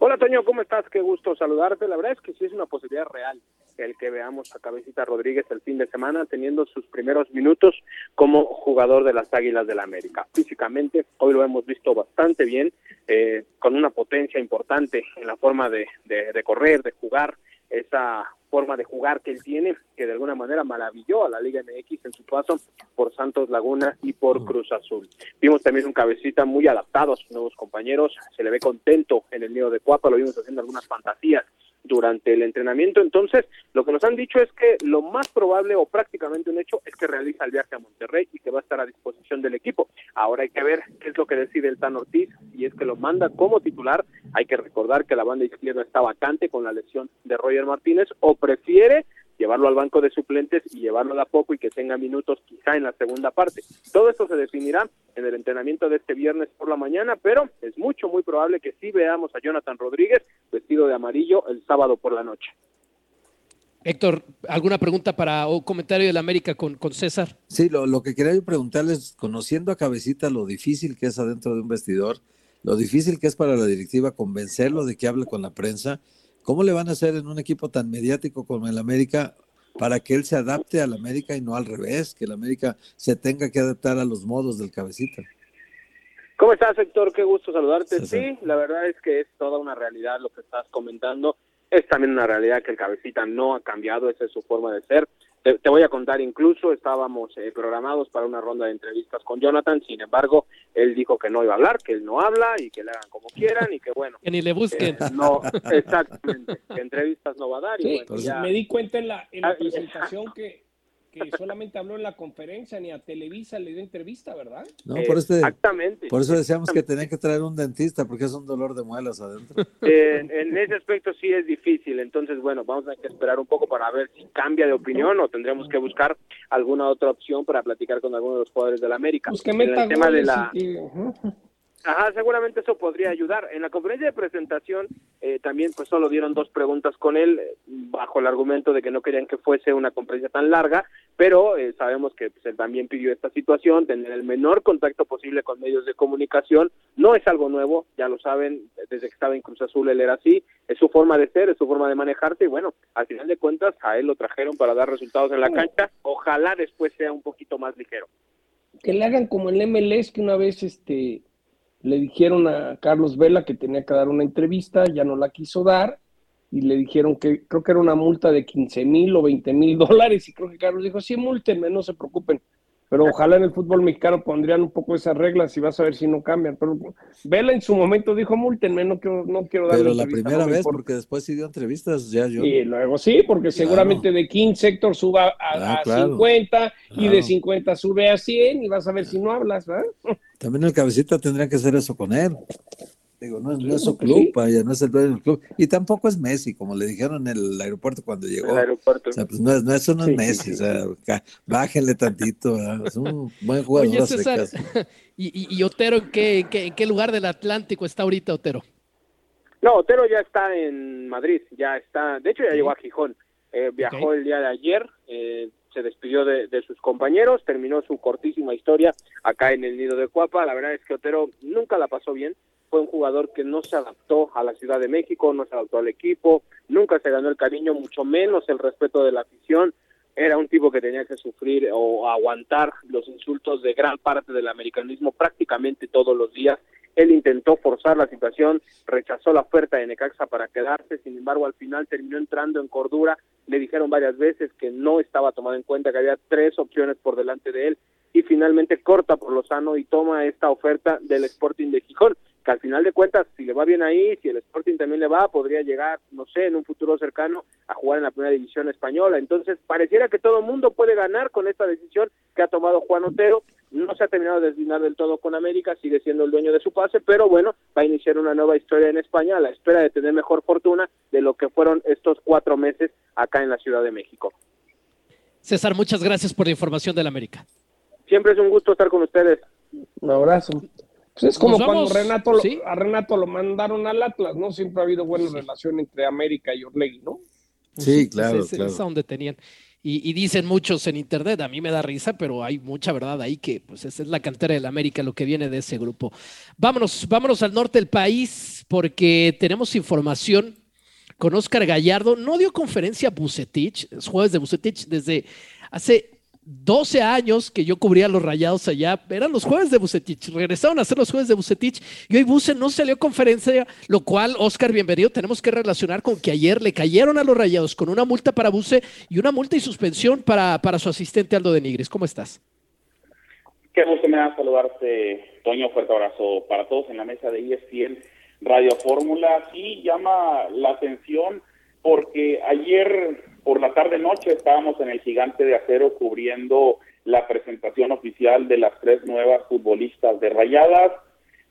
Hola Toño, ¿cómo estás? Qué gusto saludarte. La verdad es que sí es una posibilidad real el que veamos a Cabecita Rodríguez el fin de semana teniendo sus primeros minutos como jugador de las Águilas del la América. Físicamente, hoy lo hemos visto bastante bien, eh, con una potencia importante en la forma de, de, de correr, de jugar, esa forma de jugar que él tiene, que de alguna manera maravilló a la Liga MX en su paso por Santos Laguna y por Cruz Azul. Vimos también un cabecita muy adaptado a sus nuevos compañeros, se le ve contento en el nido de Cuapa, lo vimos haciendo algunas fantasías durante el entrenamiento. Entonces, lo que nos han dicho es que lo más probable o prácticamente un hecho es que realiza el viaje a Monterrey y que va a estar a disposición del equipo. Ahora hay que ver qué es lo que decide el Tan Ortiz, y es que lo manda como titular. Hay que recordar que la banda izquierda está vacante con la lesión de Roger Martínez o prefiere llevarlo al banco de suplentes y llevarlo de a poco y que tenga minutos quizá en la segunda parte. Todo esto se definirá en el entrenamiento de este viernes por la mañana, pero es mucho, muy probable que sí veamos a Jonathan Rodríguez vestido de amarillo el sábado por la noche. Héctor, ¿alguna pregunta para o comentario de la América con, con César? Sí, lo, lo que quería yo preguntarles, conociendo a Cabecita lo difícil que es adentro de un vestidor, lo difícil que es para la directiva convencerlo de que hable con la prensa, ¿cómo le van a hacer en un equipo tan mediático como el América para que él se adapte al América y no al revés, que el América se tenga que adaptar a los modos del Cabecita? ¿Cómo estás, Héctor? Qué gusto saludarte. Sí, la verdad es que es toda una realidad lo que estás comentando. Es también una realidad que el cabecita no ha cambiado, esa es su forma de ser. Te, te voy a contar, incluso estábamos eh, programados para una ronda de entrevistas con Jonathan, sin embargo, él dijo que no iba a hablar, que él no habla y que le hagan como quieran y que bueno. Que ni le busquen. eh, no, exactamente, que entrevistas no va a dar. y bueno, pues ya- me di cuenta en la, en la Ah, presentación que, que solamente habló en la conferencia, ni a Televisa le dio entrevista, ¿verdad? No, por, este, Exactamente. por eso decíamos que tenían que traer un dentista, porque es un dolor de muelas adentro. Eh, en ese aspecto sí es difícil, entonces bueno, vamos a tener que esperar un poco para ver si cambia de opinión o tendremos que buscar alguna otra opción para platicar con alguno de los jugadores del América. Pues que En meta el tema de la, y. Ajá, seguramente eso podría ayudar. En la conferencia de presentación eh, también pues solo dieron dos preguntas con él eh, bajo el argumento de que no querían que fuese una conferencia tan larga, pero eh, sabemos que pues, él también pidió esta situación, tener el menor contacto posible con medios de comunicación. No es algo nuevo, ya lo saben, desde que estaba en Cruz Azul él era así, es su forma de ser, es su forma de manejarse y bueno, al final de cuentas a él lo trajeron para dar resultados en la cancha. Ojalá después sea un poquito más ligero. que le hagan como el MLS que una vez este le dijeron a Carlos Vela que tenía que dar una entrevista, ya no la quiso dar y le dijeron que creo que era una multa de 15 mil o 20 mil dólares y creo que Carlos dijo, sí, múltenme, no se preocupen. Pero ojalá en el fútbol mexicano pondrían un poco esas reglas y vas a ver si no cambian. Pero Vela en su momento dijo, múltenme, no quiero, no quiero dar Pero la primera vez, porque después sí dio entrevistas, ya yo. y luego sí, porque seguramente de 15 Héctor suba a, Ah, a claro. 50 y de 50 sube a 100 y vas a ver si no hablas, ¿verdad? También el cabecita tendría que hacer eso con él. Digo, no es, no es su club, sí. vaya, no es el dueño del club. Y tampoco es Messi, como le dijeron en el aeropuerto cuando llegó. El aeropuerto. O sea, pues no es, no, eso no Sí, es Messi, sí, o sea, bájenle tantito, ¿verdad? es un buen jugador. Oye, César, y, y- y Otero, ¿en qué, en, qué, en qué lugar del Atlántico está ahorita Otero? No, Otero ya está en Madrid, ya está, de hecho ya llegó a Gijón, Eh, viajó el día de ayer, eh, se despidió de, de sus compañeros, terminó su cortísima historia acá en el Nido de Cuapa, la verdad es que Otero nunca la pasó bien, fue un jugador que no se adaptó a la Ciudad de México, no se adaptó al equipo, nunca se ganó el cariño, mucho menos el respeto de la afición, era un tipo que tenía que sufrir o aguantar los insultos de gran parte del americanismo prácticamente todos los días. Él intentó forzar la situación, rechazó la oferta de Necaxa para quedarse, sin embargo al final terminó entrando en cordura, le dijeron varias veces que no estaba tomado en cuenta, que había tres opciones por delante de él y finalmente corta por lo sano y toma esta oferta del Sporting de Gijón, que al final de cuentas, si le va bien ahí, si el Sporting también le va, podría llegar, no sé, en un futuro cercano a jugar en la primera división española. Entonces, pareciera que todo el mundo puede ganar con esta decisión que ha tomado Juan Otero. No se ha terminado de deslindar del todo con América, sigue siendo el dueño de su pase, pero bueno, va a iniciar una nueva historia en España a la espera de tener mejor fortuna de lo que fueron estos cuatro meses acá en la Ciudad de México. César, muchas gracias por la información del América. Siempre es un gusto estar con ustedes. Un abrazo. Pues es como cuando Renato lo- ¿sí? a Renato lo mandaron al Atlas, ¿no? Siempre ha habido buena relación entre América y Orlegui, ¿no? Sí, claro, es, claro. es a donde tenían. Y, y dicen muchos en internet, a mí me da risa, pero hay mucha verdad ahí que pues esa es la cantera del América, lo que viene de ese grupo. Vámonos, vámonos al norte del país porque tenemos información con Oscar Gallardo. No dio conferencia a Bucetich, es jueves de Bucetich desde hace 12 años que yo cubría los rayados allá, eran los jueves de Bucetich, regresaron a ser los jueves de Bucetich y hoy Buce no salió a conferencia, lo cual, Oscar, bienvenido, tenemos que relacionar con que ayer le cayeron a los rayados con una multa para Buce y una multa y suspensión para, para su asistente Aldo de Nigris. ¿Cómo estás? Qué gusto me da saludarte, Toño. Fuerte abrazo para todos en la mesa de ESPN Radio Fórmula. Sí, llama la atención porque ayer por la tarde noche estábamos en el Gigante de Acero cubriendo la presentación oficial de las tres nuevas futbolistas de Rayadas.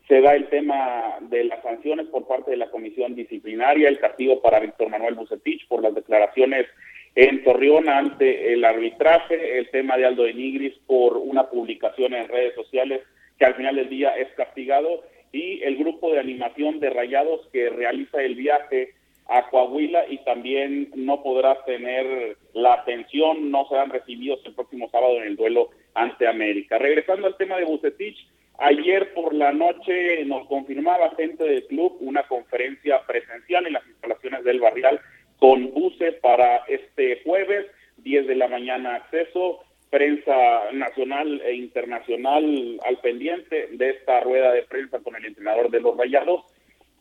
Se da el tema de las sanciones por parte de la comisión disciplinaria, el castigo para Víctor Manuel Bucetich por las declaraciones en Torreón ante el arbitraje, el tema de Aldo de Nigris por una publicación en redes sociales que al final del día es castigado y el grupo de animación de Rayados que realiza el viaje a Coahuila y también no podrá tener la atención, no serán recibidos el próximo sábado en el duelo ante América. Regresando al tema de Bucetich, ayer por la noche nos confirmaba gente del club una conferencia presencial en las instalaciones del Barrial con buses para este jueves, 10 de la mañana acceso, prensa nacional e internacional al pendiente de esta rueda de prensa con el entrenador de los Rayados.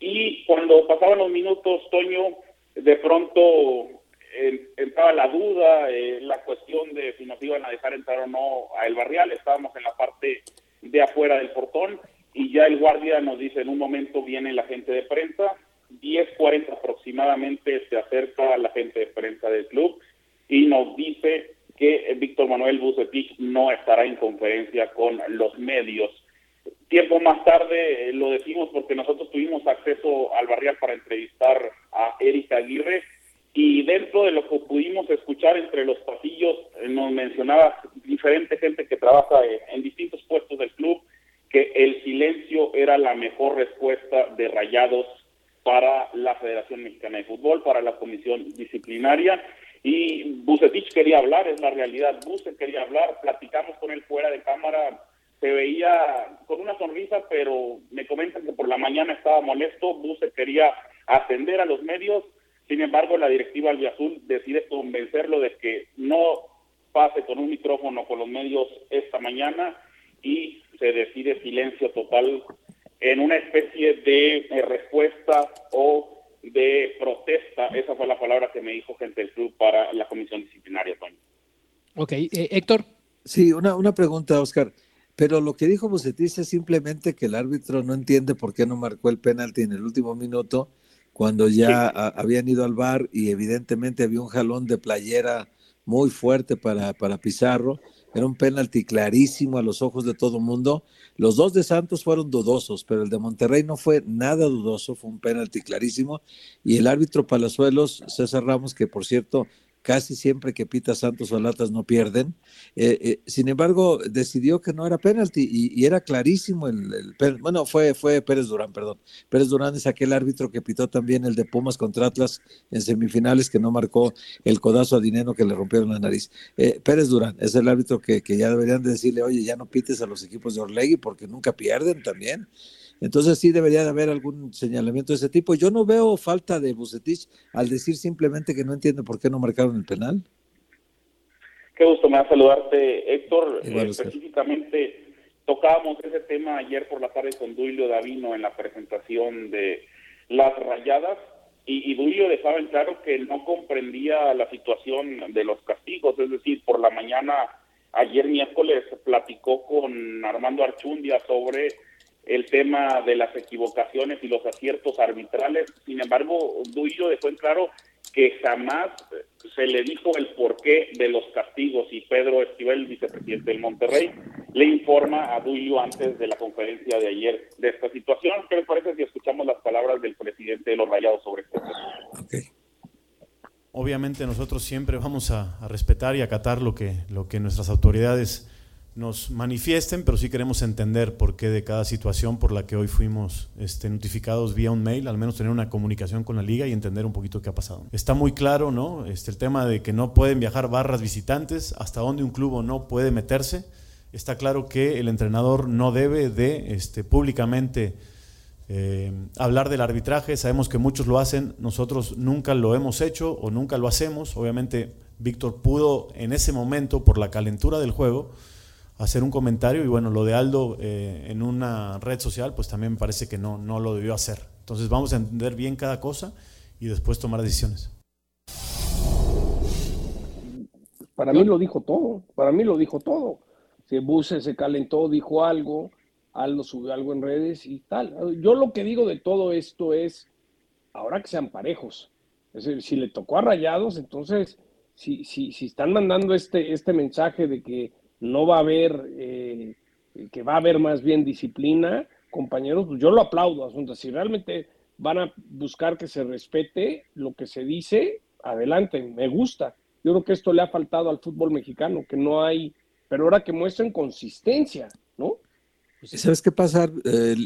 Y cuando pasaban los minutos, Toño, de pronto entraba la duda, eh, la cuestión de si nos iban a dejar entrar o no a El Barrial. Estábamos en la parte de afuera del portón y ya el guardia nos dice en un momento viene la gente de prensa, 10.40 aproximadamente se acerca la gente de prensa del club y nos dice que Víctor Manuel Bucetich no estará en conferencia con los medios. Tiempo más tarde eh, lo decimos porque nosotros tuvimos acceso al barrial para entrevistar a Erika Aguirre y dentro de lo que pudimos escuchar entre los pasillos eh, nos mencionaba diferente gente que trabaja en distintos puestos del club que el silencio era la mejor respuesta de Rayados para la Federación Mexicana de Fútbol, para la comisión disciplinaria. Y Bucetich quería hablar, es la realidad. Bucetich quería hablar, platicamos con él fuera de cámara, se veía con una sonrisa, pero me comentan que por la mañana estaba molesto. Bucetich quería atender a los medios, sin embargo, la directiva Albiazul decide convencerlo de que no pase con un micrófono con los medios esta mañana y se decide silencio total en una especie de eh, respuesta o de protesta. Esa fue la palabra que me dijo gente del club para la comisión disciplinaria, Toño. Ok, eh, Héctor. Sí, una, una pregunta, Oscar. Pero lo que dijo Bucetis es simplemente que el árbitro no entiende por qué no marcó el penalti en el último minuto cuando ya habían ido al bar y evidentemente había un jalón de playera muy fuerte para, para Pizarro era un penalti clarísimo a los ojos de todo el mundo. Los dos de Santos fueron dudosos, pero el de Monterrey no fue nada dudoso, fue un penalti clarísimo. Y el árbitro Palazuelos, César Ramos, que por cierto casi siempre que pita Santos o Latas no pierden. Eh, eh, sin embargo, decidió que no era penalti y, era clarísimo el, bueno, fue, fue Pérez Durán, perdón. Pérez Durán es aquel árbitro que pitó también el de Pumas contra Atlas en semifinales que no marcó el codazo a Dineno que le rompieron la nariz. Eh, Pérez Durán es el árbitro que, que ya deberían decirle, oye, ya no pites a los equipos de Orlegui porque nunca pierden también. Entonces sí debería de haber algún señalamiento de ese tipo. Yo no veo falta de Bucetich al decir simplemente que no entiende por qué no marcaron el penal. Qué gusto me da saludarte, Héctor. Eh, específicamente tocábamos ese tema ayer por la tarde con Duilio Davino en la presentación de las rayadas y, y Duilio dejaba en claro que no comprendía la situación de los castigos, es decir, por la mañana ayer miércoles platicó con Armando Archundia sobre el tema de las equivocaciones y los aciertos arbitrales. Sin embargo, Duillo dejó en claro que jamás se le dijo el porqué de los castigos y Pedro Esquivel, vicepresidente del Monterrey, le informa a Duilio antes de la conferencia de ayer de esta situación. ¿Qué les parece si escuchamos las palabras del presidente de los Rayados sobre tema? Obviamente nosotros siempre vamos a, a, respetar y acatar lo que, lo que nuestras autoridades nos manifiesten, pero sí queremos entender por qué de cada situación por la que hoy fuimos este, notificados vía un mail, al menos tener una comunicación con la liga y entender un poquito qué ha pasado. Está muy claro, ¿no? Este, el tema de que no pueden viajar barras visitantes, hasta dónde un club no puede meterse. Está claro que el entrenador no debe de este, públicamente eh, hablar del arbitraje. Sabemos que muchos lo hacen, nosotros nunca lo hemos hecho o nunca lo hacemos. Obviamente Víctor pudo en ese momento, por la calentura del juego, hacer un comentario y bueno, lo de Aldo eh, en una red social pues también me parece que no, no lo debió hacer. Entonces vamos a entender bien cada cosa y después tomar decisiones. Para mí lo dijo todo, para mí lo dijo todo. Se Buse se calentó, dijo algo, Aldo subió algo en redes y tal. Yo lo que digo de todo esto es, ahora que sean parejos, Es decir, si le tocó a Rayados, entonces, si, si, si están mandando este, este mensaje de que no va a haber, eh, que va a haber más bien disciplina, compañeros, pues yo lo aplaudo, Asunta. Si realmente van a buscar que se respete lo que se dice, adelante, me gusta. Yo creo que esto le ha faltado al fútbol mexicano, que no hay, pero ahora que muestren consistencia, ¿no? ¿Sabes qué pasa, eh,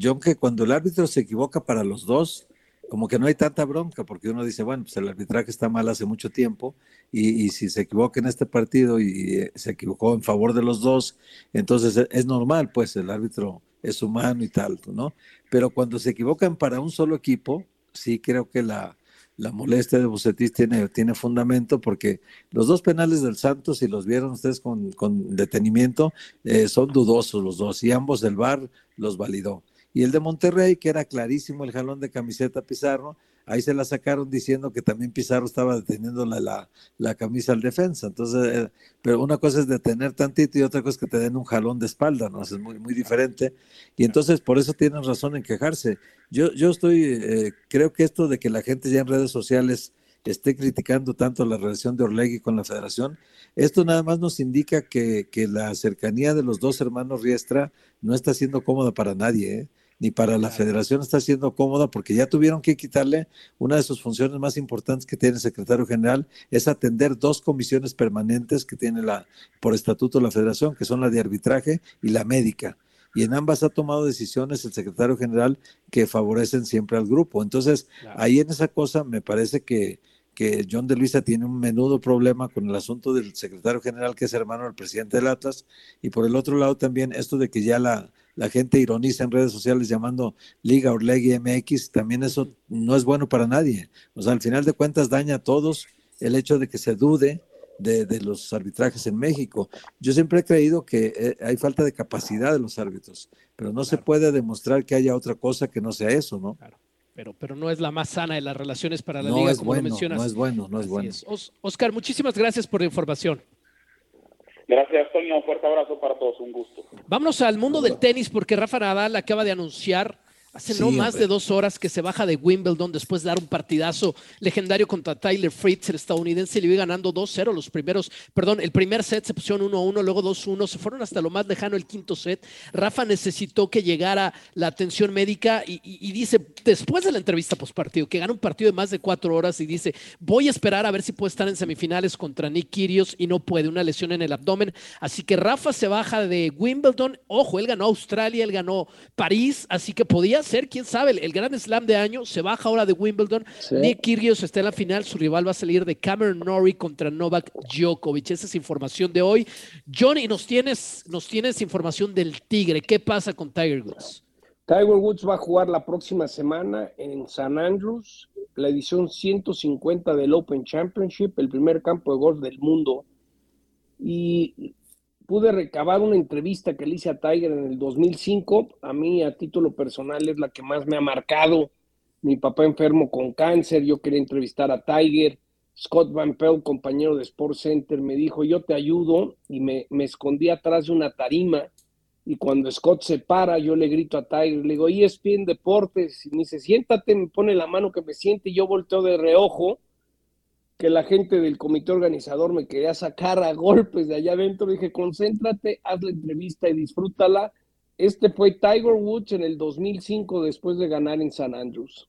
John? Que cuando el árbitro se equivoca para los dos, como que no hay tanta bronca, porque uno dice, bueno, pues el arbitraje está mal hace mucho tiempo, y, si se equivoca en este partido y eh, se equivocó en favor de los dos, entonces e, es normal, pues el árbitro es humano y tal, ¿no? Pero cuando se equivocan para un solo equipo, sí creo que la, la molestia de Bucetis tiene, tiene fundamento porque los dos penales del Santos, si los vieron ustedes con, con detenimiento, eh, son dudosos los dos y ambos del VAR los validó. Y el de Monterrey, que era clarísimo el jalón de camiseta Pizarro, ahí se la sacaron diciendo que también Pizarro estaba deteniendo la, la, camisa al defensa. Entonces, eh, pero una cosa es detener tantito y otra cosa es que te den un jalón de espalda, ¿no? Es muy, muy diferente. Y entonces, por eso tienen razón en quejarse. Yo, yo estoy, eh, creo que esto de que la gente ya en redes sociales esté criticando tanto la relación de Orlegui con la federación, esto nada más nos indica que, que la cercanía de los dos hermanos Riestra no está siendo cómoda para nadie, ¿eh? Ni para la federación está siendo cómoda porque ya tuvieron que quitarle una de sus funciones más importantes que tiene el secretario general, es atender dos comisiones permanentes que tiene la, por estatuto la federación, que son la de arbitraje y la médica. Y en ambas ha tomado decisiones el secretario general que favorecen siempre al grupo. Entonces, ahí en esa cosa me parece que, que John de Luisa tiene un menudo problema con el asunto del secretario general, que es hermano del presidente del Atlas, y por el otro lado también esto de que ya la, la gente ironiza en redes sociales llamando Liga Orlegui MX, también eso no es bueno para nadie. O sea, al final de cuentas daña a todos el hecho de que se dude de, los arbitrajes en México. Yo siempre he creído que eh, hay falta de capacidad de los árbitros, pero no se puede demostrar que haya otra cosa que no sea eso, ¿no? Claro. Pero, pero no es la más sana de las relaciones para la liga, como lo mencionas. No es bueno, no es bueno. Oscar, muchísimas gracias por la información. Gracias, Toño. Un fuerte abrazo para todos. Un gusto. Vámonos al mundo del tenis porque Rafa Nadal acaba de anunciar Hace no más de dos horas que se baja de Wimbledon después de dar un partidazo legendario contra Tyler Fritz, el estadounidense, le iba ganando 2-0 los primeros, perdón, el primer set se pusieron 1-1, luego 2-1, se fueron hasta lo más lejano el quinto set. Rafa necesitó que llegara la atención médica y, dice, después de la entrevista postpartido, que gana un partido de más de cuatro horas y dice, voy a esperar a ver si puede estar en semifinales contra Nick Kyrgios y no puede, una lesión en el abdomen. Así que Rafa se baja de Wimbledon, ojo, él ganó Australia, él ganó París, así que podía ser, quién sabe, el, gran slam de año, se baja ahora de Wimbledon. Nick Kyrgios está en la final, su rival va a salir de Cameron Norrie contra Novak Djokovic. Esa es información de hoy. Johnny, nos tienes, nos tienes información del Tigre. ¿Qué pasa con Tiger Woods? Tiger Woods va a jugar la próxima semana en San Andrews, la edición 150 del Open Championship, el primer campo de golf del mundo. Y pude recabar una entrevista que le hice a Tiger en el 2005. A mí, a título personal, es la que más me ha marcado. Mi papá enfermo con cáncer, yo quería entrevistar a Tiger. Scott Van Pelt, compañero de Sport Center, me dijo, yo te ayudo, y me, me escondí atrás de una tarima. Y cuando Scott se para, yo le grito a Tiger, le digo, ESPN Deportes, y me dice, siéntate, me pone la mano que me siente, y yo volteo de reojo que la gente del comité organizador me quería sacar a golpes de allá adentro. Dije, concéntrate, haz la entrevista y disfrútala. Este fue Tiger Woods en el 2005 después de ganar en San Andrews.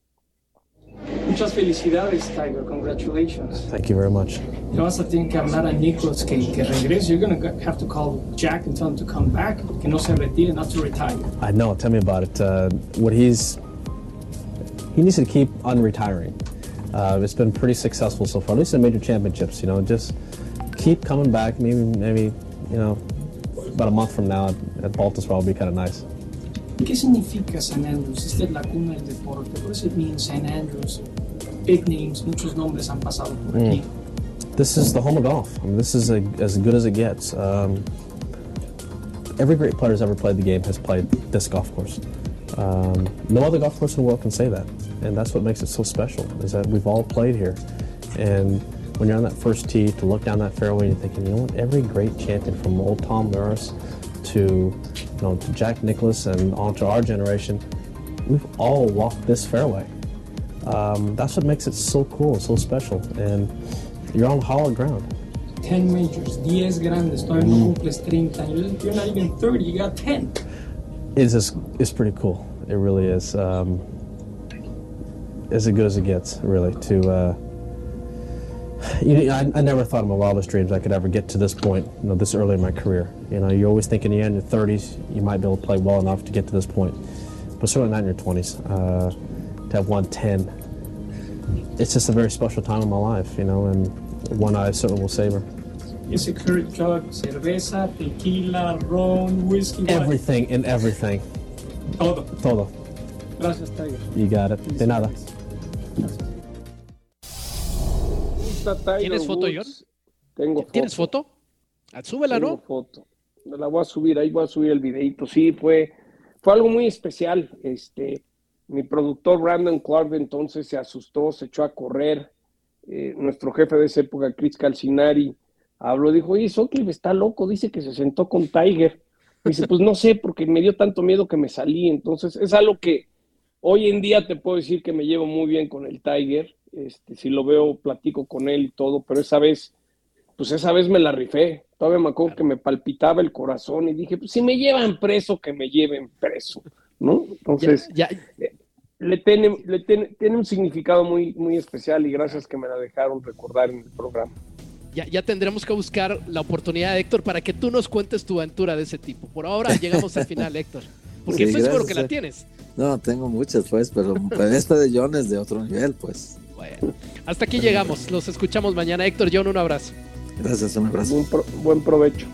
Muchas felicidades, Tiger. Congratulations. Thank you very much. Le vas a tener que hablar a Nicholas que, que regrese. You're going to have to call Jack and tell him to come back, que no se retire, not to retire. I know. Tell me about it. Uh, what he's he needs to keep on retiring. Uh, it's been pretty successful so far, at least in major championships. You know, just keep coming back. Maybe, maybe, you know, about a month from now at, at Baltusrol will be kind of nice. ¿Qué significa San Andrews? Esta es la cuna del deporte. What does it mean, San Andrews? Big names, muchos nombres han pasado por mm. This is the home of golf. I mean, this is a, as good as it gets. Um, every great player who's ever played the game has played this golf course. Um, no other golf course in the world can say that, and that's what makes it so special. Is that we've all played here, and when you're on that first tee to look down that fairway, and you're thinking, you know what? Every great champion from old Tom Lewis to you know to Jack Nicklaus and on to our generation, we've all walked this fairway. Um, that's what makes it so cool, so special, and you're on hollow ground. 10 majors, 10 grandes, todavía no cumples 30. You're, you're not even 30, you got 10. It's just, it's pretty cool. It really is. Um, as good as it gets, really. To uh, you know, I, I never thought in my wildest dreams I could ever get to this point, you know, this early in my career. You know, you always think in the end, your 30s, you might be able to play well enough to get to this point, but certainly not in your 20s. Uh, to have 110, it's just a very special time in my life, you know, and one I certainly will savor. Ese Kurt Jug, cerveza, tequila, ron, whiskey. Everything and everything. Todo. Todo. Gracias, Tiger. You got it. De nada. Está Tiger ¿Tienes foto, Woods. John? Tengo foto. ¿Tienes foto? Ah, Súbela, Tengo ¿no? foto. Me La voy a subir, ahí voy a subir el videito. Sí, fue, fue algo muy especial. Este, mi productor Brandon Clark entonces se asustó, se echó a correr. Eh, nuestro jefe de esa época, Chris Calcinari, habló, dijo, oye, Sutcliffe está loco, dice que se sentó con Tiger. Dice, pues no sé, porque me dio tanto miedo que me salí. Entonces, es algo que hoy en día te puedo decir que me llevo muy bien con el Tiger. Este, si lo veo, platico con él y todo, pero esa vez, pues esa vez me la rifé. Todavía me acuerdo que me palpitaba el corazón y dije, pues si me llevan preso, que me lleven preso, ¿no? Entonces, Ya, eh, le, tiene, le tiene, tiene un significado muy, muy especial y gracias que me la dejaron recordar en el programa. ya, ya tendremos que buscar la oportunidad, Héctor, para que tú nos cuentes tu aventura de ese tipo. Por ahora llegamos al final, Héctor. Porque Sí, estoy seguro que la tienes. No, tengo muchas, pues, pero pero esta de John es de otro nivel, pues. Bueno, hasta aquí llegamos. Los escuchamos mañana. Héctor, John, un abrazo. Gracias, un abrazo. Buen, pro- buen provecho.